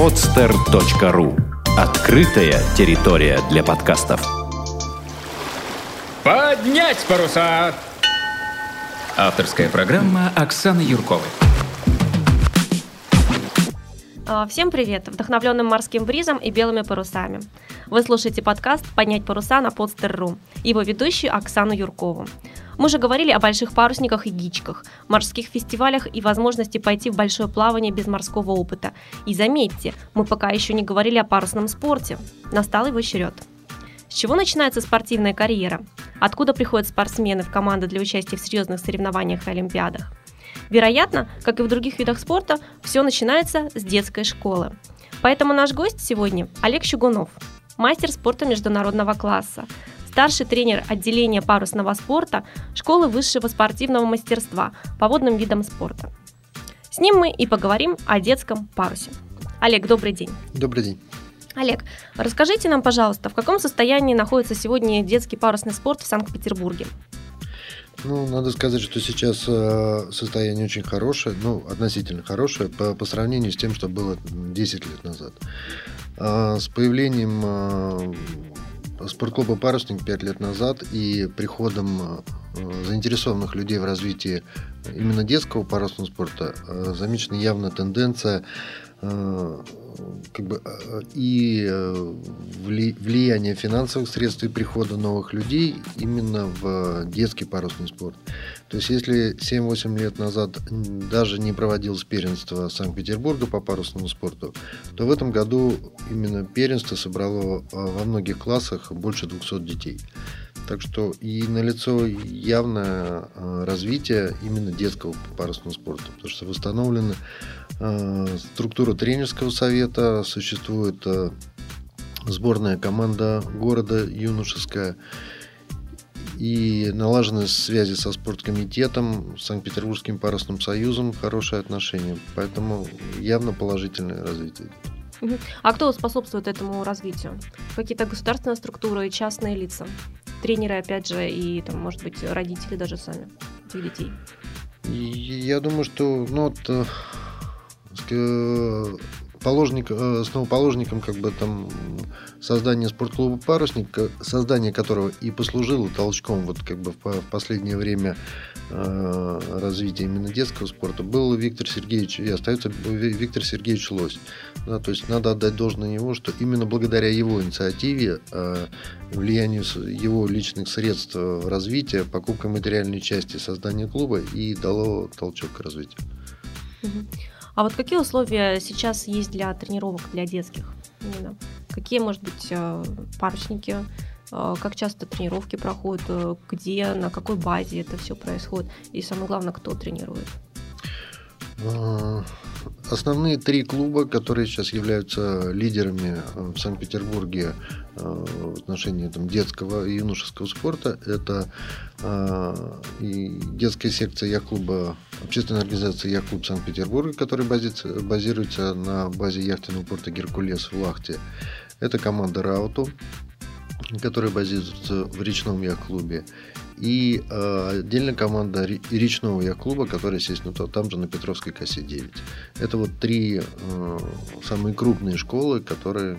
podster.ru Открытая территория для подкастов. Поднять паруса! Авторская программа Оксаны Юрковой. А, Всем привет! Вдохновленным морским бризом и белыми парусами. Вы слушаете подкаст «Поднять паруса» на Podster.ru. Его ведущую Оксану Юркову. Мы же говорили о больших парусниках и гичках, морских фестивалях и возможности пойти в большое плавание без морского опыта. И заметьте, мы пока еще не говорили о парусном спорте. Настал его черед. С чего начинается спортивная карьера? Откуда приходят спортсмены в команды для участия в серьезных соревнованиях и олимпиадах? Вероятно, как и в других видах спорта, все начинается с детской школы. Поэтому наш гость сегодня Олег Щугунов, мастер спорта международного класса, старший тренер отделения парусного спорта школы высшего спортивного мастерства по водным видам спорта. С ним мы и поговорим о детском парусе. Олег, добрый день. Добрый день. Олег, расскажите нам, пожалуйста, в каком состоянии находится сегодня детский парусный спорт в Санкт-Петербурге? Ну, надо сказать, что сейчас э, состояние очень хорошее, ну, относительно хорошее, по, по сравнению с тем, что было 10 лет назад. А с появлением э, спортклуба «Парусник» 5 лет назад и приходом э, заинтересованных людей в развитии именно детского парусного спорта э, замечена явная тенденция как бы и влияние финансовых средств и прихода новых людей именно в детский парусный спорт. То есть если 7-8 лет назад даже не проводилось первенство Санкт-Петербурга по парусному спорту, то в этом году именно первенство собрало во многих классах больше 200 детей. Так что и налицо явное развитие именно детского парусного спорта, потому что восстановлена структура тренерского совета, существует сборная команда города юношеская и налажены связи со спорткомитетом, Санкт-Петербургским парусным союзом, хорошие отношения. Поэтому явно положительное развитие. А кто способствует этому развитию? Какие-то государственные структуры, частные лица? Тренеры, опять же, и, там, может быть, родители даже сами этих детей? Я думаю, что ну, вот, э, положник, э, основоположником как бы там создания спортклуба «Парусник», создание которого и послужило толчком вот как бы в последнее время э, развития именно детского спорта, был Виктор Сергеевич, и остается Виктор Сергеевич Лось. Да, то есть надо отдать должное ему, что именно благодаря его инициативе, э, влиянию его личных средств в развитие, покупка материальной части создания клуба и дало толчок к развитию. А вот какие условия сейчас есть для тренировок для детских? Именно? Какие, может быть, э, парусники, э, как часто тренировки проходят, э, где, на какой базе это все происходит, и самое главное, кто тренирует? Основные три клуба, которые сейчас являются лидерами в Санкт-Петербурге в отношении там, детского и юношеского спорта, это и детская секция Я-клуба, общественная организация Я-клуб Санкт-Петербурга, которая базируется на базе яхтенного порта Геркулес в Лахте. Это команда Рауту, которая базируется в речном яхт-клубе. И э, отдельная команда речного яхт-клуба, которая, естественно, там же на Петровской косе 9. Это вот три э, самые крупные школы, которые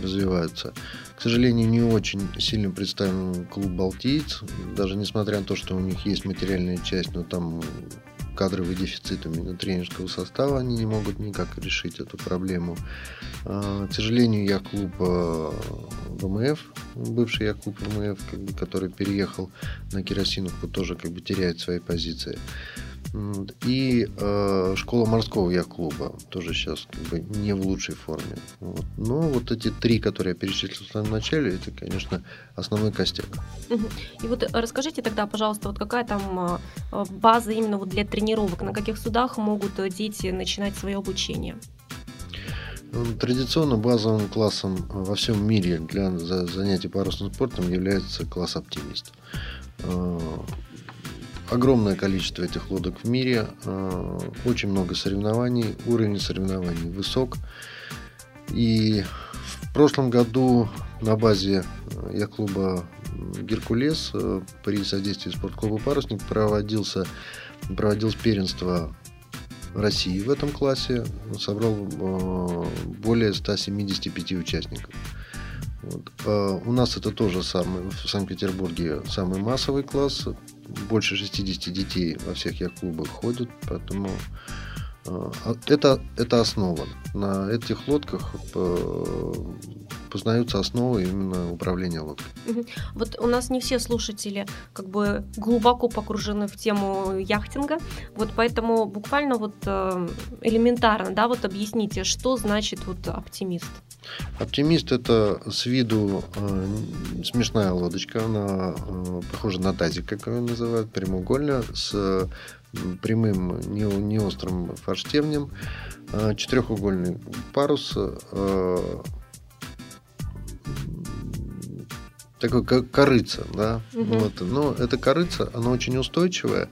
развиваются. К сожалению, не очень сильно представлен клуб «Балтиец», даже несмотря на то, что у них есть материальная часть, но там кадровый дефицит именно тренерского состава, они не могут никак решить эту проблему. А, к сожалению, я клуб а, ВМФ, бывший я клуб ВМФ, который переехал на Керосиновку, тоже как бы теряет свои позиции. И э, школа морского яхт-клуба тоже сейчас как бы не в лучшей форме. Вот. Но вот эти три, которые я перечислил в самом начале, это, конечно, основной костяк. И вот расскажите тогда, пожалуйста, вот какая там э, база именно вот для тренировок, на каких судах могут дети начинать свое обучение? Ну, традиционно базовым классом во всем мире для занятий парусным спортом является класс «Оптимист». Э, огромное количество этих лодок в мире, э, очень много соревнований, уровень соревнований высок. И в прошлом году на базе э, яхт-клуба «Геркулес» э, при содействии спортклуба «Парусник» проводился, проводилось первенство России в этом классе собрал более 175 участников. Вот. У нас это тоже самый, в Санкт-Петербурге самый массовый класс. Больше 60 детей во всех яхт-клубах ходят, поэтому это, это основа. На этих лодках э, познаются основы именно управления лодкой. Вот у нас не все слушатели как бы глубоко погружены в тему яхтинга, вот поэтому буквально вот э, элементарно, да, вот объясните, что значит вот оптимист. Оптимист это с виду э, смешная лодочка, она э, похожа на тазик, как ее называют, прямоугольная, с прямым неострым форштевнем, э, четырехугольный парус, э, такой как корыца, да, угу. вот, но эта корыца, она очень устойчивая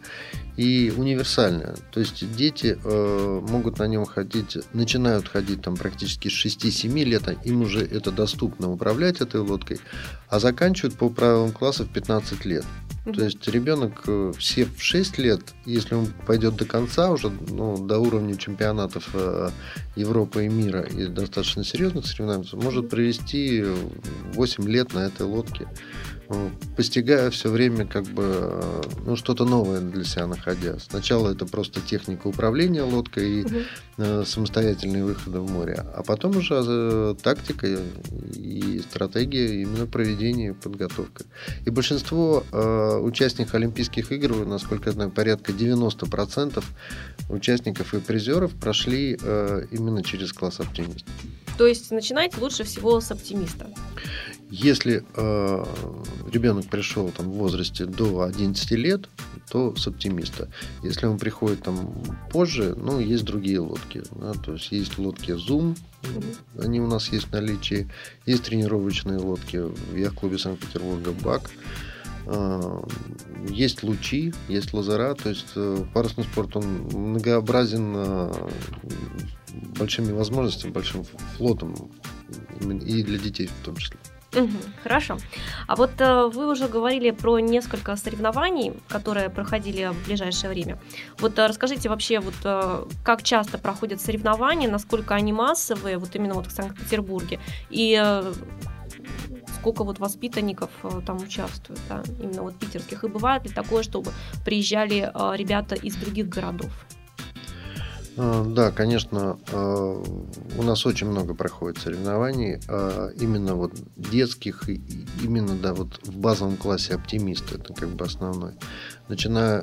и универсальная, то есть дети э, могут на нем ходить, начинают ходить там практически с 6-7 лет, а им уже это доступно управлять этой лодкой, а заканчивают по правилам класса в 15 лет. То есть ребенок э, все в 6 лет, если он пойдет до конца уже, ну, до уровня чемпионатов э, Европы и мира и достаточно серьезных соревнований, может провести 8 лет на этой лодке. Постигая все время как бы э, ну, что-то новое для себя находя. Сначала это просто техника управления лодкой и угу. э, самостоятельные выходы в море, а потом уже э, тактика и стратегия именно проведения и подготовка. И большинство э, участников Олимпийских игр, насколько я знаю, порядка 90% участников и призеров прошли э, именно через класс оптимист. То есть начинать лучше всего с оптимиста. Если э, ребенок пришел там, в возрасте до 11 лет, то с оптимиста. Если он приходит там позже, ну, есть другие лодки. Да, то есть есть лодки Zoom, они у нас есть в наличии. Есть тренировочные лодки в яхт-клубе Санкт-Петербурга БАК. Э, есть лучи, есть лазера, то есть э, парусный спорт, он многообразен э, большими возможностями, большим флотом и для детей в том числе. Угу, хорошо. А вот э, вы уже говорили про несколько соревнований, которые проходили в ближайшее время. Вот э, расскажите вообще, вот э, как часто проходят соревнования, насколько они массовые, вот именно вот в Санкт-Петербурге, и э, сколько вот воспитанников э, там участвует, да, именно вот питерских, и бывает ли такое, чтобы приезжали э, ребята из других городов? А, да, конечно, а, у нас очень много проходит соревнований, а, именно вот детских, именно да, вот в базовом классе оптимист, это как бы основной. Начиная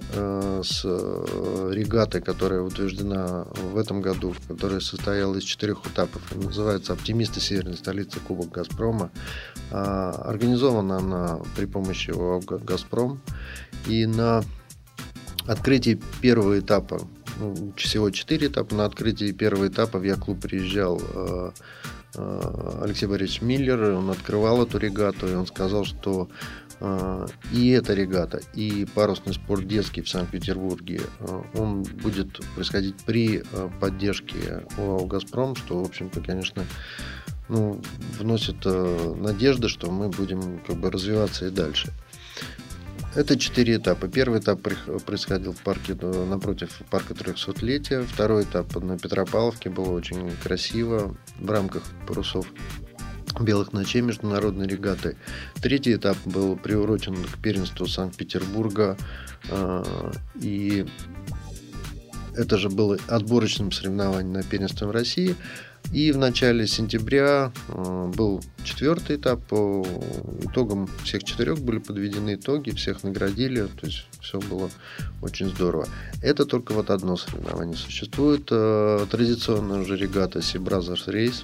с регаты, которая утверждена в этом году, которая состояла из четырех этапов, называется «Оптимисты Северной столицы Кубок Газпрома». Организована она при помощи ОАО «Газпром», и на открытии первого этапа всего четыре этапа. На открытии первого этапа в Я-клуб приезжал э, э, Алексей Борисович Миллер, он открывал эту регату, и он сказал, что э, и эта регата, и парусный спорт детский в Санкт-Петербурге, он будет происходить при поддержке ОАО «Газпром», что, в общем-то, конечно, ну, вносит надежды, что мы будем как бы развиваться и дальше. Это четыре этапа. Первый этап происходил в парке э, напротив парка 300-летия. Второй этап на Петропавловке было очень красиво в рамках парусов белых ночей международной регаты. Третий этап был приурочен к первенству Санкт-Петербурга. Э, и это же было отборочным соревнованием на первенство в России. И в начале сентября э, был четвертый этап. По итогам всех четырех были подведены итоги, всех наградили. То есть все было очень здорово. Это только вот одно соревнование существует. Э, традиционная уже регата Sea Brothers Race.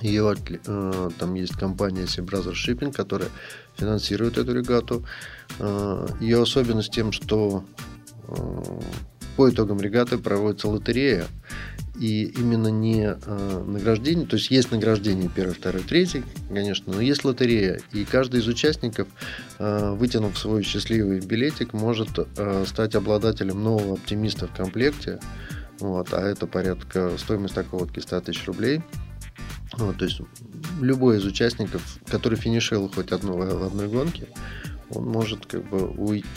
Ее, э, там есть компания Sea Brothers Shipping, которая финансирует эту регату. Ее особенность тем, что по итогам регаты проводится лотерея, и именно не э, награждение, то есть есть награждение первый, второй, третий, конечно, но есть лотерея, и каждый из участников, э, вытянув свой счастливый билетик, может э, стать обладателем нового оптимиста в комплекте, вот, а это порядка, стоимость такой лодки 100 тысяч рублей, вот, то есть любой из участников, который финишировал хоть одну в одной гонке, он может как бы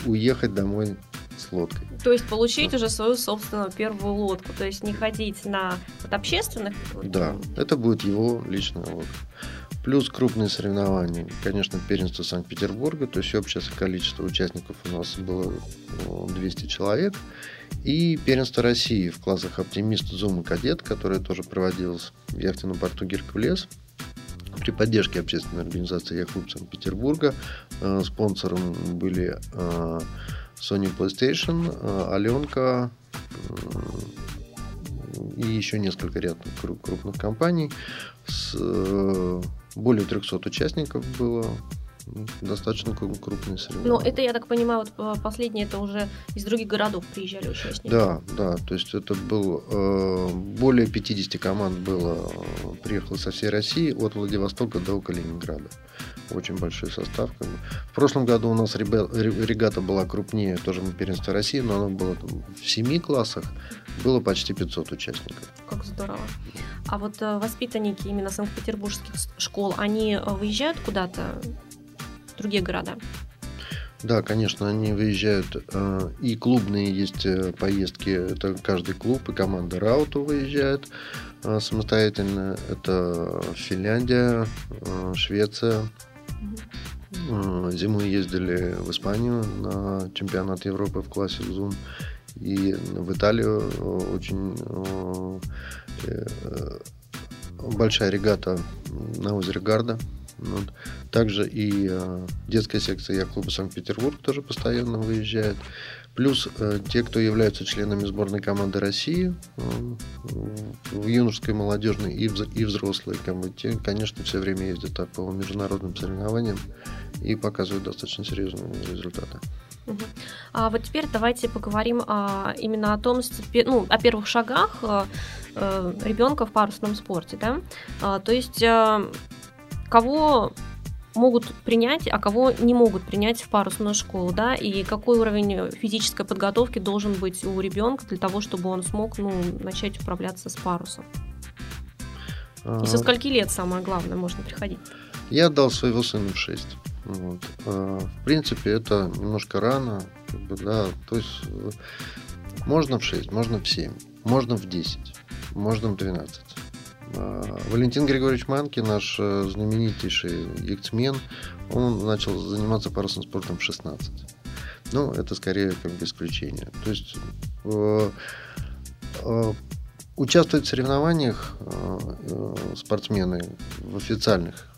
уехать домой с лодкой. То есть получить уже свою собственную первую лодку, то есть не ходить на вот, общественных. Да, это будет его личная лодка. Плюс крупные соревнования. Конечно, первенство Санкт-Петербурга, то есть общее количество участников у нас было 200 человек. И первенство России в классах «Оптимист», «Зум» и «Кадет», которое тоже проводилось в яхтенном порту «Геркулес» при поддержке общественной организации «Яхтклуб Санкт-Петербурга». Э, спонсором были э, Sony PlayStation, э, Аленка и еще несколько ряд крупных компаний. С более 300 участников было достаточно крупные соревнования. Ну, это, я так понимаю, вот последние это уже из других городов приезжали участники. Да, да, то есть это был э, более 50 команд было, э, приехало со всей России, от Владивостока до Калининграда. Очень большой состав. В прошлом году у нас регата была крупнее, тоже мы первенство России, но она была там, в семи классах, было почти 500 участников. Как здорово. А вот э, воспитанники именно санкт-петербургских школ, они э, выезжают куда-то в другие города? Да, конечно, они выезжают. Э, и клубные есть поездки. Это каждый клуб и команда Рауту выезжает самостоятельно. Это Финляндия, Швеция. Зимой ездили в Испанию на чемпионат Европы в классе Zoom. И в Италию очень Э, большая регата на озере Гарда. Вот. Также и э, детская секция яхт-клуба Санкт-Петербург тоже постоянно выезжает. Плюс э, те, кто являются членами сборной команды России э, в юношеской, молодежной и, вз- и взрослые, как бы, те, конечно, все время ездят так, по международным соревнованиям и показывают достаточно серьезные результаты. А вот теперь давайте поговорим а, именно о том, ну, о первых шагах а, а, ребенка в парусном спорте, да? А, то есть а, кого могут принять, а кого не могут принять в парусную школу, да, и какой уровень физической подготовки должен быть у ребенка для того, чтобы он смог, ну, начать управляться с парусом. И со скольки лет самое главное можно приходить? Я отдал своего сына в 6. Вот. А, в принципе, это немножко рано. Как бы, да, то есть э, можно в 6, можно в 7, можно в 10, можно в 12. А, Валентин Григорьевич Манки, наш э, знаменитейший яхтсмен, он начал заниматься парусным спортом в 16. Ну, это скорее как бы исключение. То есть э, э, участвовать в соревнованиях спортсмены в официальных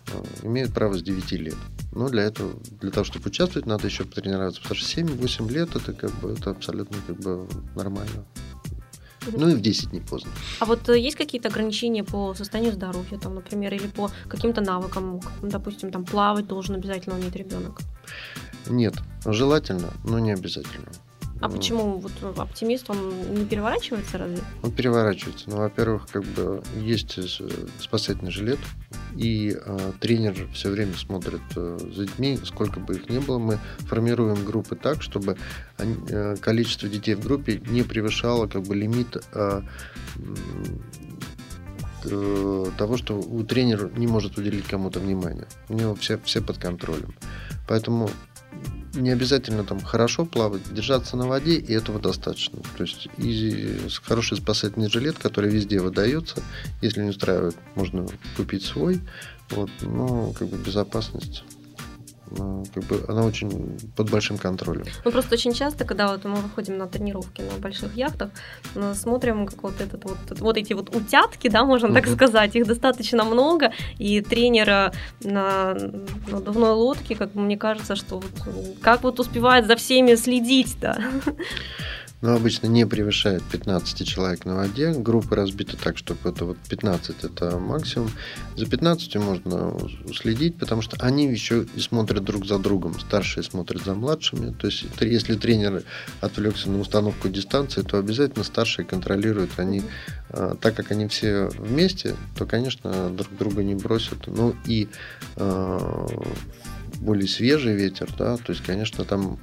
имеют право с 9 лет. Но для этого, для того, чтобы участвовать, надо еще потренироваться. Потому что 7-8 лет это как бы это абсолютно как бы нормально. Ну и в 10 не поздно. А вот э, есть какие-то ограничения по состоянию здоровья, там, например, или по каким-то навыкам? Допустим, там плавать должен обязательно уметь ребенок? Нет, желательно, но не обязательно. А почему вот оптимист, он не переворачивается разве? Он переворачивается. Ну, во-первых, как бы есть э, спасательный жилет, и э, тренер все время смотрит э, за детьми, сколько бы их ни было. Мы формируем группы так, чтобы они, э, количество детей в группе не превышало как бы лимит э, э, того, что у тренера не может уделить кому-то внимание. У него все, все под контролем. Поэтому не обязательно там хорошо плавать, держаться на воде, и этого достаточно. То есть и хороший спасательный жилет, который везде выдается, если не устраивает, можно купить свой. Вот, но как бы безопасность как бы она очень под большим контролем. Ну просто очень часто, когда вот мы выходим на тренировки на больших яхтах, смотрим как вот этот вот вот эти вот утятки, да, можно так сказать, их достаточно много, и тренера на надувной лодке, как мне кажется, что вот, как вот успевает за всеми следить, да но обычно не превышает 15 человек на воде. Группы разбиты так, чтобы это вот 15 это максимум. За 15 можно следить, потому что они еще и смотрят друг за другом. Старшие смотрят за младшими. То есть, если тренер отвлекся на установку дистанции, то обязательно старшие контролируют. Они, а, так как они все вместе, то, конечно, друг друга не бросят. Ну и а, более свежий ветер, да, то есть, конечно, там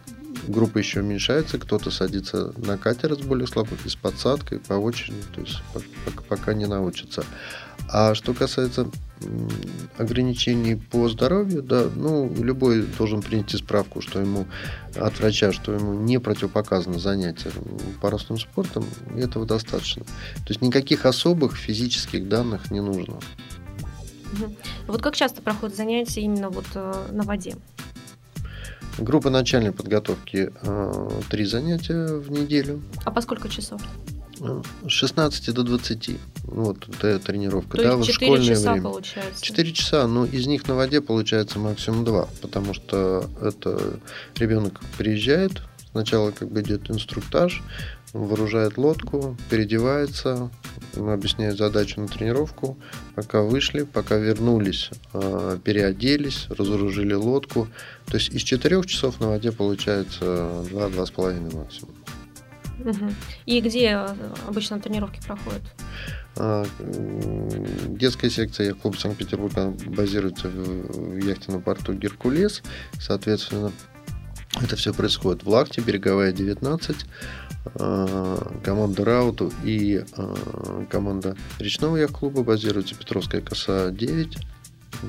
группа еще уменьшается, кто-то садится на катер с более слабым и с подсадкой по очереди, то есть пока не научатся. А что касается ограничений по здоровью, да, ну, любой должен принести справку, что ему от врача, что ему не противопоказано занятие парусным спортом, этого достаточно. То есть никаких особых физических данных не нужно. Вот как часто проходят занятия именно вот э, на воде? Группа начальной подготовки э, три занятия в неделю. А по сколько часов? С 16 до 20. Вот это тренировка. То да, есть 4 школьное часа время. получается? 4 часа, но из них на воде получается максимум 2, потому что это ребенок приезжает, сначала как бы идет инструктаж, вооружает лодку, переодевается, объясняет задачу на тренировку, пока вышли, пока вернулись, а, переоделись, разоружили лодку. То есть из 4 часов на воде получается 2-2,5 максимум. Угу. И где э, обычно тренировки проходят? А, детская секция яхт-клуба Санкт-Петербурга базируется в яхтенном порту «Геркулес». Соответственно, это все происходит в Лахте, Береговая 19, а, команда Рауту и а, команда речного яхт-клуба базируется Петровская коса 9.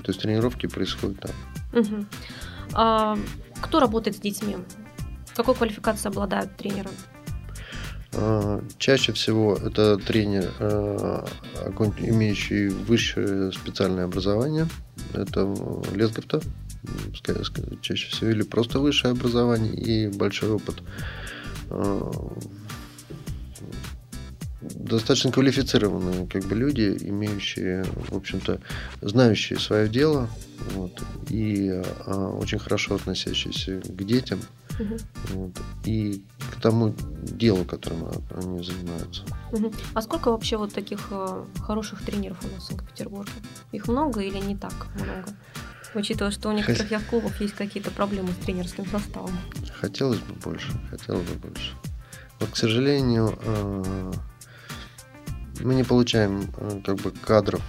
То есть тренировки происходят там. Угу. А, кто работает с детьми? Какой квалификацией обладают тренеры? А, чаще всего это тренер, а, имеющий высшее специальное образование. Это Лесговта, чаще всего, или просто высшее образование и большой опыт. Достаточно квалифицированные как бы люди, имеющие, в общем-то, знающие свое дело вот, и очень хорошо относящиеся к детям – угу. вот, и к тому делу, которым они занимаются. Угу. А сколько вообще вот таких э, хороших тренеров у нас в Санкт-Петербурге? Их много или не так много? Учитывая, что у некоторых Хот... клубов есть какие-то проблемы с тренерским составом. Хотелось бы больше, хотелось бы больше. Вот, к сожалению, э, мы не получаем э, как бы кадров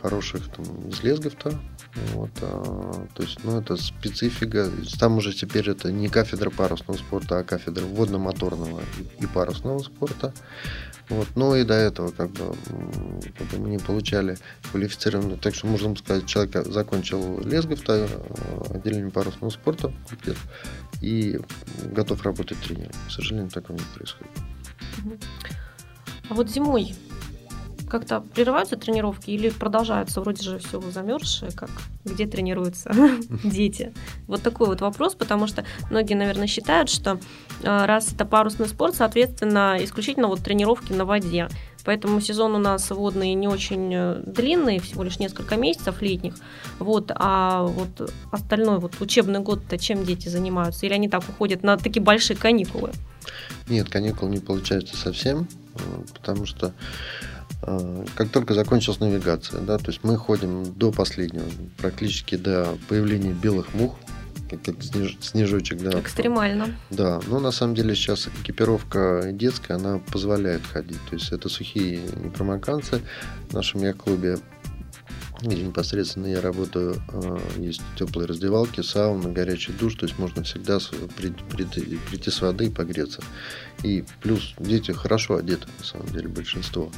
хороших там, из Лесговта, вот, а, то есть, ну, это специфика. Там уже теперь это не кафедра парусного спорта, а кафедра водно-моторного и парусного спорта. Вот, ну и до этого как бы, как бы мы не получали квалифицированную, так что можно сказать, человек закончил Лесгов, отделение парусного спорта и готов работать тренером. К сожалению, такого не происходит. А вот зимой как-то прерываются тренировки или продолжаются? Вроде же все замерзшее, как где тренируются дети? Вот такой вот вопрос, потому что многие, наверное, считают, что э, раз это парусный спорт, соответственно, исключительно вот тренировки на воде. Поэтому сезон у нас водный не очень э, длинный, всего лишь несколько месяцев летних. Вот, а вот остальной вот учебный год-то чем дети занимаются? Или они так уходят на такие большие каникулы? Нет, каникул не получается совсем, э, потому что а, как только закончилась навигация, да, то есть мы ходим до последнего, практически до появления белых мух, как, снеж, снежочек, да. Экстремально. Да, но на самом деле сейчас экипировка детская, она позволяет ходить. То есть это сухие непромоканцы в нашем яхт-клубе где непосредственно я работаю, а, есть теплые раздевалки, сауна, горячий душ, то есть можно всегда прийти, прийти с воды и погреться. И плюс дети хорошо одеты, на самом деле, большинство.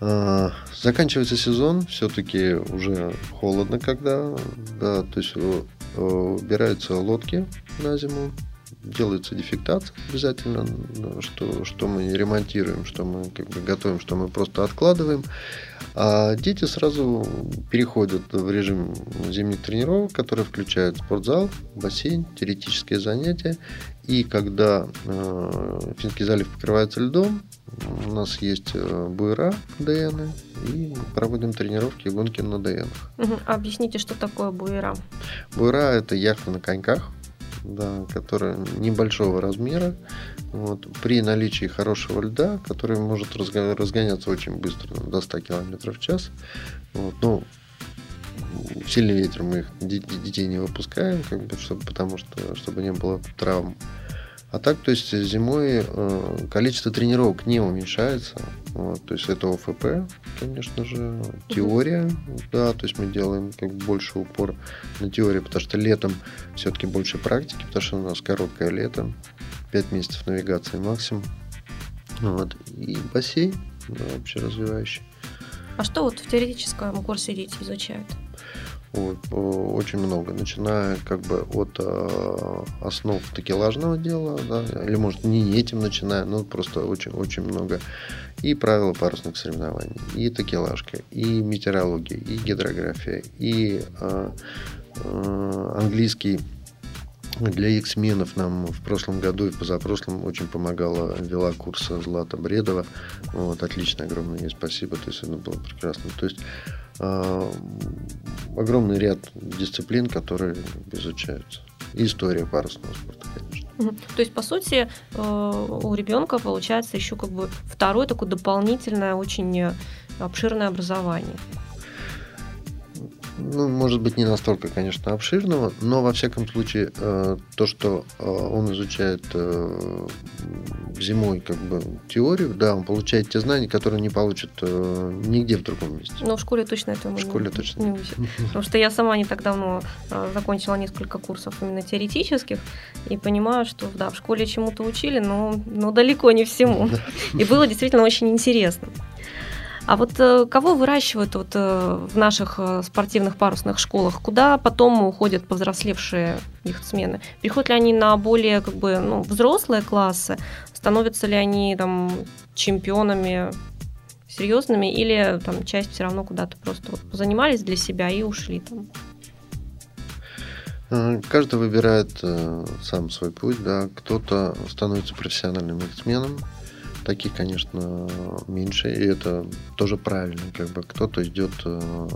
А, заканчивается сезон, все-таки уже холодно, когда, да, то есть э, убираются лодки на зиму, делается дефектация обязательно, что, что мы ремонтируем, что мы как бы готовим, что мы просто откладываем. А дети сразу переходят в режим зимних тренировок, который включает спортзал, бассейн, теоретические занятия. И когда э, Финский залив покрывается льдом, у нас есть э, буера ДН, и проводим тренировки и гонки на ДН. Угу. Объясните, что такое буера? Буера – это яхта на коньках, да, которая небольшого размера, вот, при наличии хорошего льда, который может разгоняться очень быстро, до 100 км в час. Вот, ну, сильный ветер мы их детей не выпускаем, как бы, чтобы, потому что чтобы не было травм. А так, то есть зимой э, количество тренировок не уменьшается. Вот, то есть это ОФП, конечно же, теория, да, то есть мы делаем как больше упор на теорию, потому что летом все-таки больше практики, потому что у нас короткое лето, 5 месяцев навигации максимум. Вот. И бассейн, да, вообще развивающий. А что вот в теоретическом курсе дети изучают? Вот, очень много, начиная как бы от э, основ такелажного дела, да, или может не этим начиная, но просто очень очень много и правила парусных соревнований, и такелажка, и метеорология, и гидрография, и э, э, английский для X-менов нам в прошлом году и позапрошлом очень помогала, вела курс Злата Бредова. Вот, отлично, огромное ей спасибо. То есть это было прекрасно. То есть э, огромный ряд дисциплин, которые изучаются. История парусного спорта, конечно. То есть, по сути, э, у ребенка получается еще как бы второе такое дополнительное, очень обширное образование ну, может быть, не настолько, конечно, обширного, но, во всяком случае, э, то, что э, он изучает э, зимой как бы теорию, да, он получает те знания, которые не получит нигде в другом месте. Но в школе точно этого в школе не, точно. не учат. Потому что я сама не так давно закончила несколько курсов именно теоретических и понимаю, что, да, в школе чему-то учили, но, но далеко не всему. И было действительно очень интересно. А вот э, кого выращивают вот э, в наших э, спортивных парусных школах? Куда потом уходят повзрослевшие их смены? Приходят ли они на более как бы ну, взрослые классы? Становятся ли они там чемпионами серьезными или там часть все равно куда-то просто вот занимались для себя и ушли там? Каждый выбирает э, сам свой путь, да. Кто-то становится профессиональным эксменом, Таких, конечно, меньше, и это тоже правильно. Как бы кто-то идет э,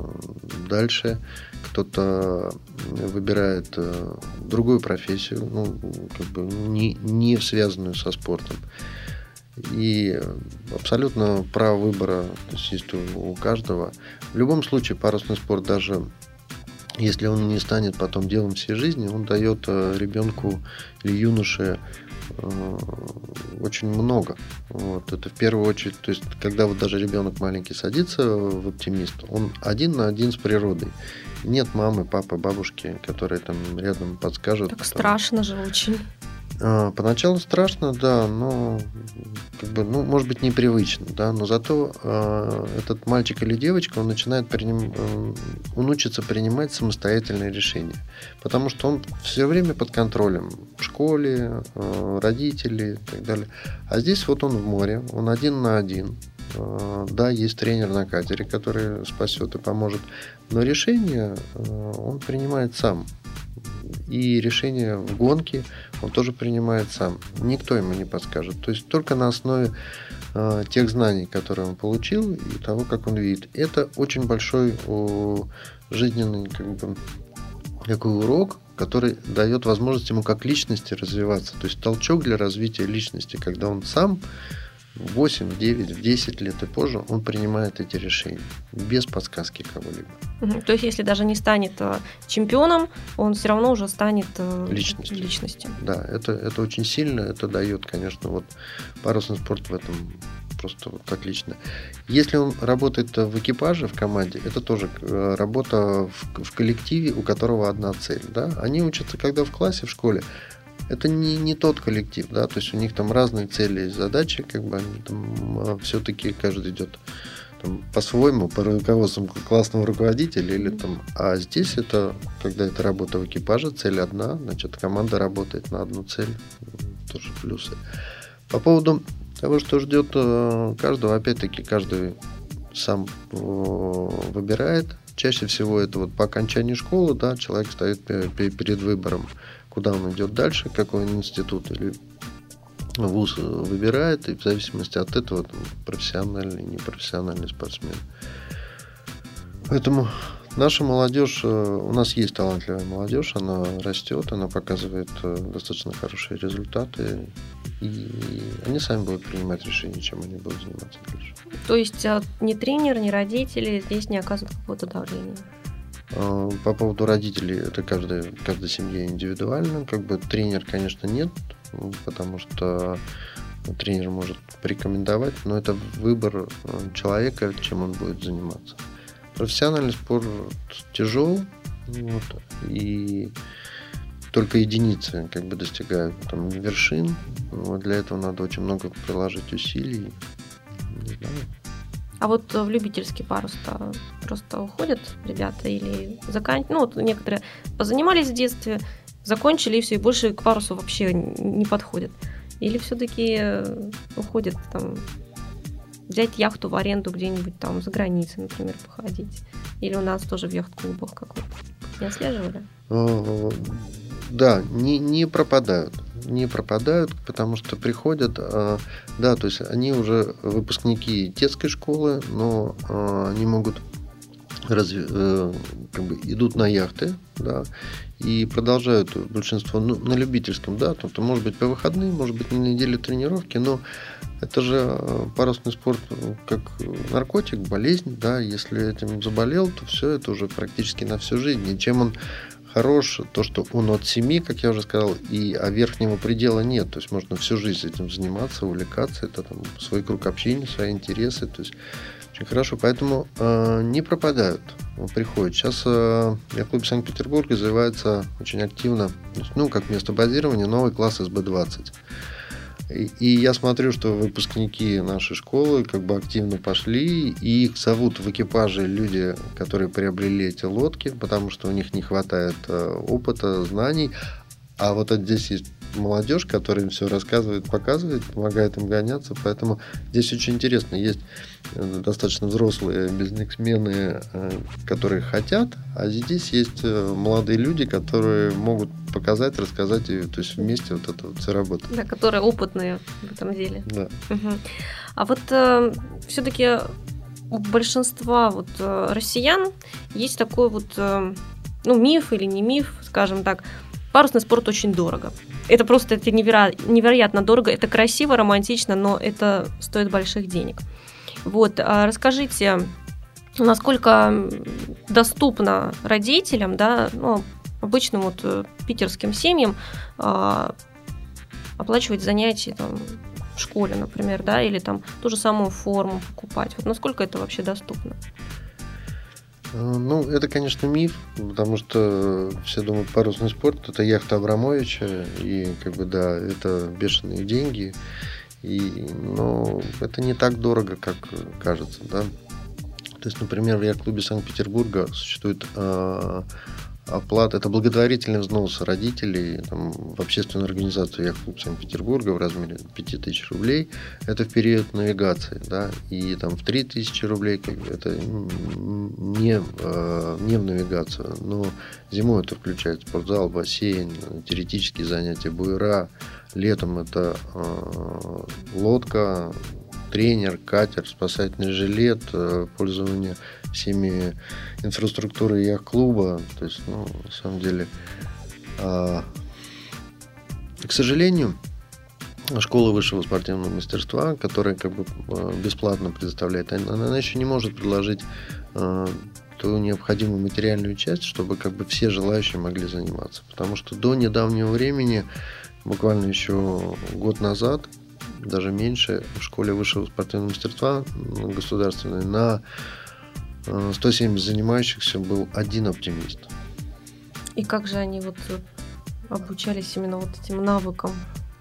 дальше, кто-то выбирает э, другую профессию, ну, как бы не, не связанную со спортом. И абсолютно право выбора то есть, у, каждого. В любом случае, парусный спорт даже если он не станет потом делом всей жизни, он дает э, ребенку или юноше очень много. Вот. Это в первую очередь, то есть, когда вот даже ребенок маленький садится в оптимист, он один на один с природой. Нет мамы, папы, бабушки, которые там рядом подскажут. Так там, страшно же очень. А, поначалу страшно, да, но как бы, ну, может быть, непривычно, да, но зато э, этот мальчик или девочка, он начинает приним... Э, он учится принимать самостоятельные решения, потому что он все время под контролем в школе, э, родители и так далее. А здесь вот он в море, он один на один, э, да, есть тренер на катере, который спасет и поможет, но решение э, он принимает сам и решение в гонке он тоже принимает сам. Никто ему не подскажет. То есть только на основе э, тех знаний, которые он получил, и того, как он видит. Это очень большой о, жизненный как бы, такой урок, который дает возможность ему как личности развиваться. То есть толчок для развития личности, когда он сам в 8, в 9, в 10 лет и позже он принимает эти решения без подсказки кого-либо. То есть, если даже не станет э, чемпионом, он все равно уже станет э, личностью. личностью. Да, это, это очень сильно, это дает, конечно, вот парусный спорт в этом просто вот отлично. Если он работает в экипаже, в команде, это тоже э, работа в, в коллективе, у которого одна цель. Да? Они учатся, когда в классе, в школе, это не, не тот коллектив, да, то есть у них там разные цели и задачи, как бы они там а, все-таки каждый идет там, по-своему, по руководству классного руководителя или там, а здесь это, когда это работа в экипаже, цель одна, значит, команда работает на одну цель, тоже плюсы. По поводу того, что ждет э, каждого, опять-таки, каждый сам э, выбирает. Чаще всего это вот по окончании школы, да, человек стоит перед выбором куда он идет дальше, какой он институт или вуз выбирает, и в зависимости от этого там, профессиональный, непрофессиональный спортсмен. Поэтому наша молодежь, э, у нас есть талантливая молодежь, она растет, она показывает э, достаточно хорошие результаты, и они сами будут принимать решение, чем они будут заниматься дальше. То есть а, ни тренер, ни родители здесь не оказывают какого-то давления? А, по поводу родителей, это каждая, каждая семья индивидуально. Как бы тренер, конечно, нет, потому что тренер может порекомендовать, но это выбор э, человека, чем он будет заниматься. Профессиональный спорт тяжел, вот, и только единицы как бы достигают там вершин. Вот для этого надо очень много приложить усилий. Не знаю. А вот в любительский парус-то просто уходят ребята или заканчивают? Ну, вот некоторые позанимались в детстве, закончили и все, и больше к парусу вообще не подходят. Или все-таки уходят там взять яхту в аренду где-нибудь там за границей, например, походить? Или у нас тоже в яхт-клубах как вот не отслеживали? Да, не, не пропадают. Не пропадают, потому что приходят, а, да, то есть они уже выпускники детской школы, но а, они могут разве, э, как бы идут на яхты, да, и продолжают большинство ну, на любительском, да, то, то может быть по выходным, может быть на неделю тренировки, но это же э, парусный спорт как наркотик, болезнь, да, если этим заболел, то все это уже практически на всю жизнь, и чем он хорош, то, что он от 7, как я уже сказал, и а верхнего предела нет. То есть можно всю жизнь этим заниматься, увлекаться. Это там свой круг общения, свои интересы. То есть очень хорошо. Поэтому э, не пропадают, приходят. Сейчас э, клуб Санкт-Петербурга развивается очень активно, ну, как место базирования, новый класс СБ-20. И, я смотрю, что выпускники нашей школы как бы активно пошли, и их зовут в экипаже люди, которые приобрели эти лодки, потому что у них не хватает э, опыта, знаний. А вот здесь есть молодежь, которая им все рассказывает, показывает, помогает им гоняться. Поэтому здесь очень интересно. Есть э, достаточно взрослые бизнесмены, э, которые хотят, а здесь есть э, молодые люди, которые могут показать, рассказать, и, то есть вместе вот это вот все работает. Да, которые опытные в этом деле. Да. Угу. А вот э, все-таки у большинства вот э, россиян есть такой вот, э, ну, миф или не миф, скажем так, парусный спорт очень дорого. Это просто это неверо... невероятно дорого, это красиво, романтично, но это стоит больших денег. Вот, а расскажите, насколько доступно родителям, да, ну, обычным вот э, питерским семьям а, оплачивать занятия там, в школе, например, да, или там ту же самую форму покупать. Вот насколько это вообще доступно? Э, ну, это, конечно, миф, потому что все думают, парусный спорт – это яхта Абрамовича, и, как бы, да, это бешеные деньги, и, но это не так дорого, как кажется, да. То есть, например, в яхт-клубе Санкт-Петербурга существует э, оплата, это благотворительный взнос родителей там, в общественную организацию Яхт-клуб Санкт-Петербурга в размере 5000 рублей. Это в период навигации, да, и там в 3000 рублей это не, э, не в навигацию, но зимой это включает спортзал, бассейн, теоретические занятия, буера, летом это э, лодка, тренер, катер, спасательный жилет, э, пользование всеми инфраструктурой яхт-клуба. То есть, ну, на самом деле, а, к сожалению, школа высшего спортивного мастерства, которая как бы а, бесплатно предоставляет, она, она еще не может предложить а, ту необходимую материальную часть, чтобы как бы все желающие могли заниматься. Потому что до недавнего времени, буквально еще год назад, даже меньше, в школе высшего спортивного мастерства государственной на 170 занимающихся был один оптимист. И как же они вот э, обучались именно вот этим навыкам?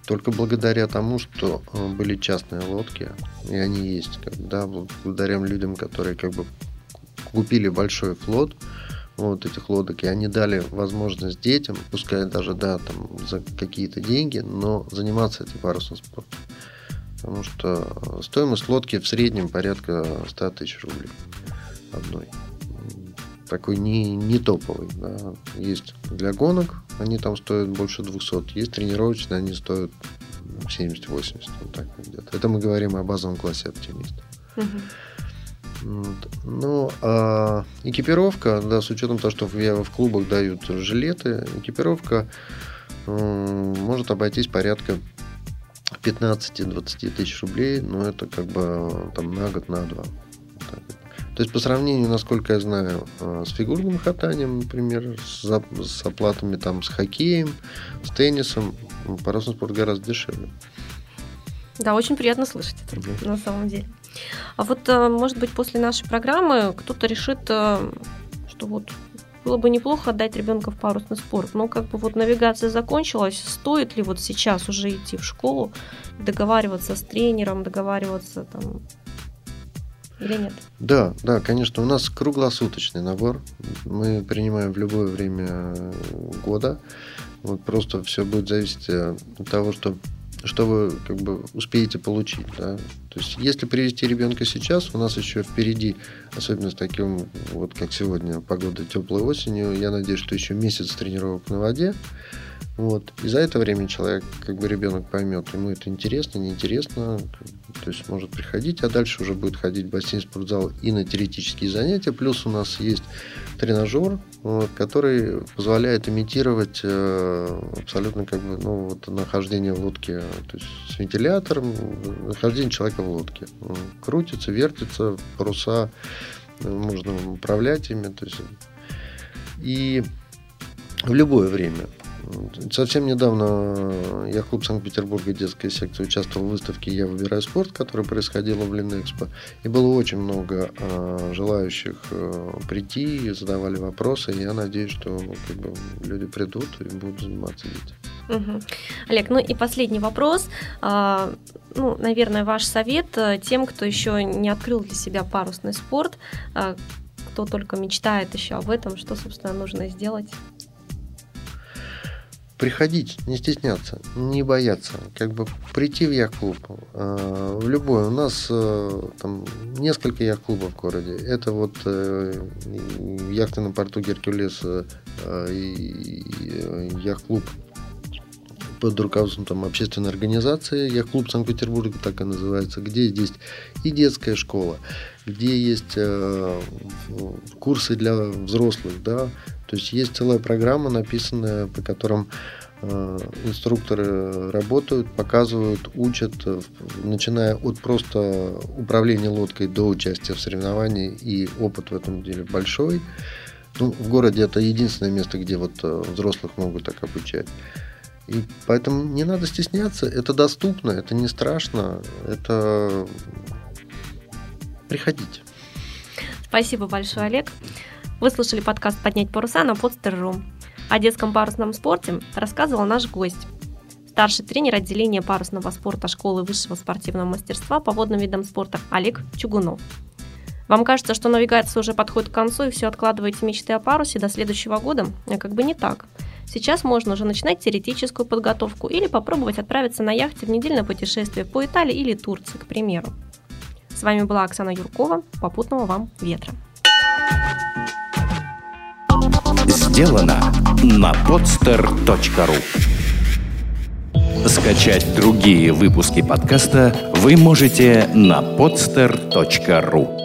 Только благодаря тому, что э, были частные лодки, и они есть, да, благодаря людям, которые как бы купили большой флот, вот этих лодок, и они дали возможность детям, пускай даже, да, там, за какие-то деньги, но заниматься этим парусным спортом. Потому что стоимость лодки в среднем порядка 100 тысяч рублей одной. Такой не, не топовый. Да. Есть для гонок, они там стоят больше 200. Есть тренировочные, они стоят 70-80. Вот так где-то. Это мы говорим о базовом классе оптимиста. Угу. Вот. Ну, а экипировка, да, с учетом того, что в, в клубах дают жилеты, экипировка э, может обойтись порядка 15-20 тысяч рублей, но это как бы там на год, на два. То есть по сравнению, насколько я знаю, э, с фигурным катанием, например, с, с оплатами там с хоккеем, с теннисом, парусный спорт гораздо дешевле. Да, очень приятно слышать это угу. на самом деле. А вот, э, может быть, после нашей программы кто-то решит, э, что вот было бы неплохо отдать ребенка в парусный спорт. Но как бы вот навигация закончилась, стоит ли вот сейчас уже идти в школу, договариваться с тренером, договариваться там или нет? Да, да, конечно. У нас круглосуточный набор. Мы принимаем в любое время года. Вот просто все будет зависеть от того, что что вы как бы успеете получить. Да? То есть, если привести ребенка сейчас, у нас еще впереди, особенно с таким, вот как сегодня, погода теплой осенью, я надеюсь, что еще месяц тренировок на воде. Вот. И за это время человек, как бы ребенок поймет, ему это интересно, неинтересно, то есть может приходить, а дальше уже будет ходить в бассейн, спортзал и на теоретические занятия. Плюс у нас есть тренажер, который позволяет имитировать э, абсолютно как бы, ну, вот, нахождение в лодке, то есть с вентилятором, нахождение человека в лодке. Он крутится, вертится, паруса, э, можно управлять ими, то есть и в любое время. Совсем недавно я клуб Санкт-Петербурга детская секция участвовал в выставке «Я выбираю спорт», которая происходила в Линэкспо. И было очень много э, желающих э, прийти, задавали вопросы. И я надеюсь, что как бы, люди придут и будут заниматься дети. Угу. Олег, ну и последний вопрос. А, ну, наверное, ваш совет э, тем, кто еще не открыл для себя парусный спорт, а, кто только мечтает еще об этом, что, собственно, нужно сделать? Приходить, не стесняться, не бояться, как бы прийти в яхт-клуб, э, в любой. У нас э, там несколько яхт-клубов в городе. Это вот э, яхты на порту Геркулес и яхт-клуб под руководством там, общественной организации, яхт-клуб Санкт-Петербурга так и называется, где есть и детская школа, где есть э, курсы для взрослых, да, то есть есть целая программа, написанная, по которым э, инструкторы работают, показывают, учат, э, начиная от просто управления лодкой до участия в соревновании, и опыт в этом деле большой. Ну, в городе это единственное место, где вот э, взрослых могут так обучать. И поэтому не надо стесняться, это доступно, это не страшно, это приходите. Спасибо большое, Олег. Вы слушали подкаст «Поднять паруса» на Podster.ru. О детском парусном спорте рассказывал наш гость. Старший тренер отделения парусного спорта школы высшего спортивного мастерства по водным видам спорта Олег Чугунов. Вам кажется, что навигация уже подходит к концу и все откладываете мечты о парусе до следующего года? А как бы не так. Сейчас можно уже начинать теоретическую подготовку или попробовать отправиться на яхте в недельное путешествие по Италии или Турции, к примеру. С вами была Оксана Юркова. Попутного вам ветра. Сделано на podster.ru Скачать другие выпуски подкаста вы можете на podster.ru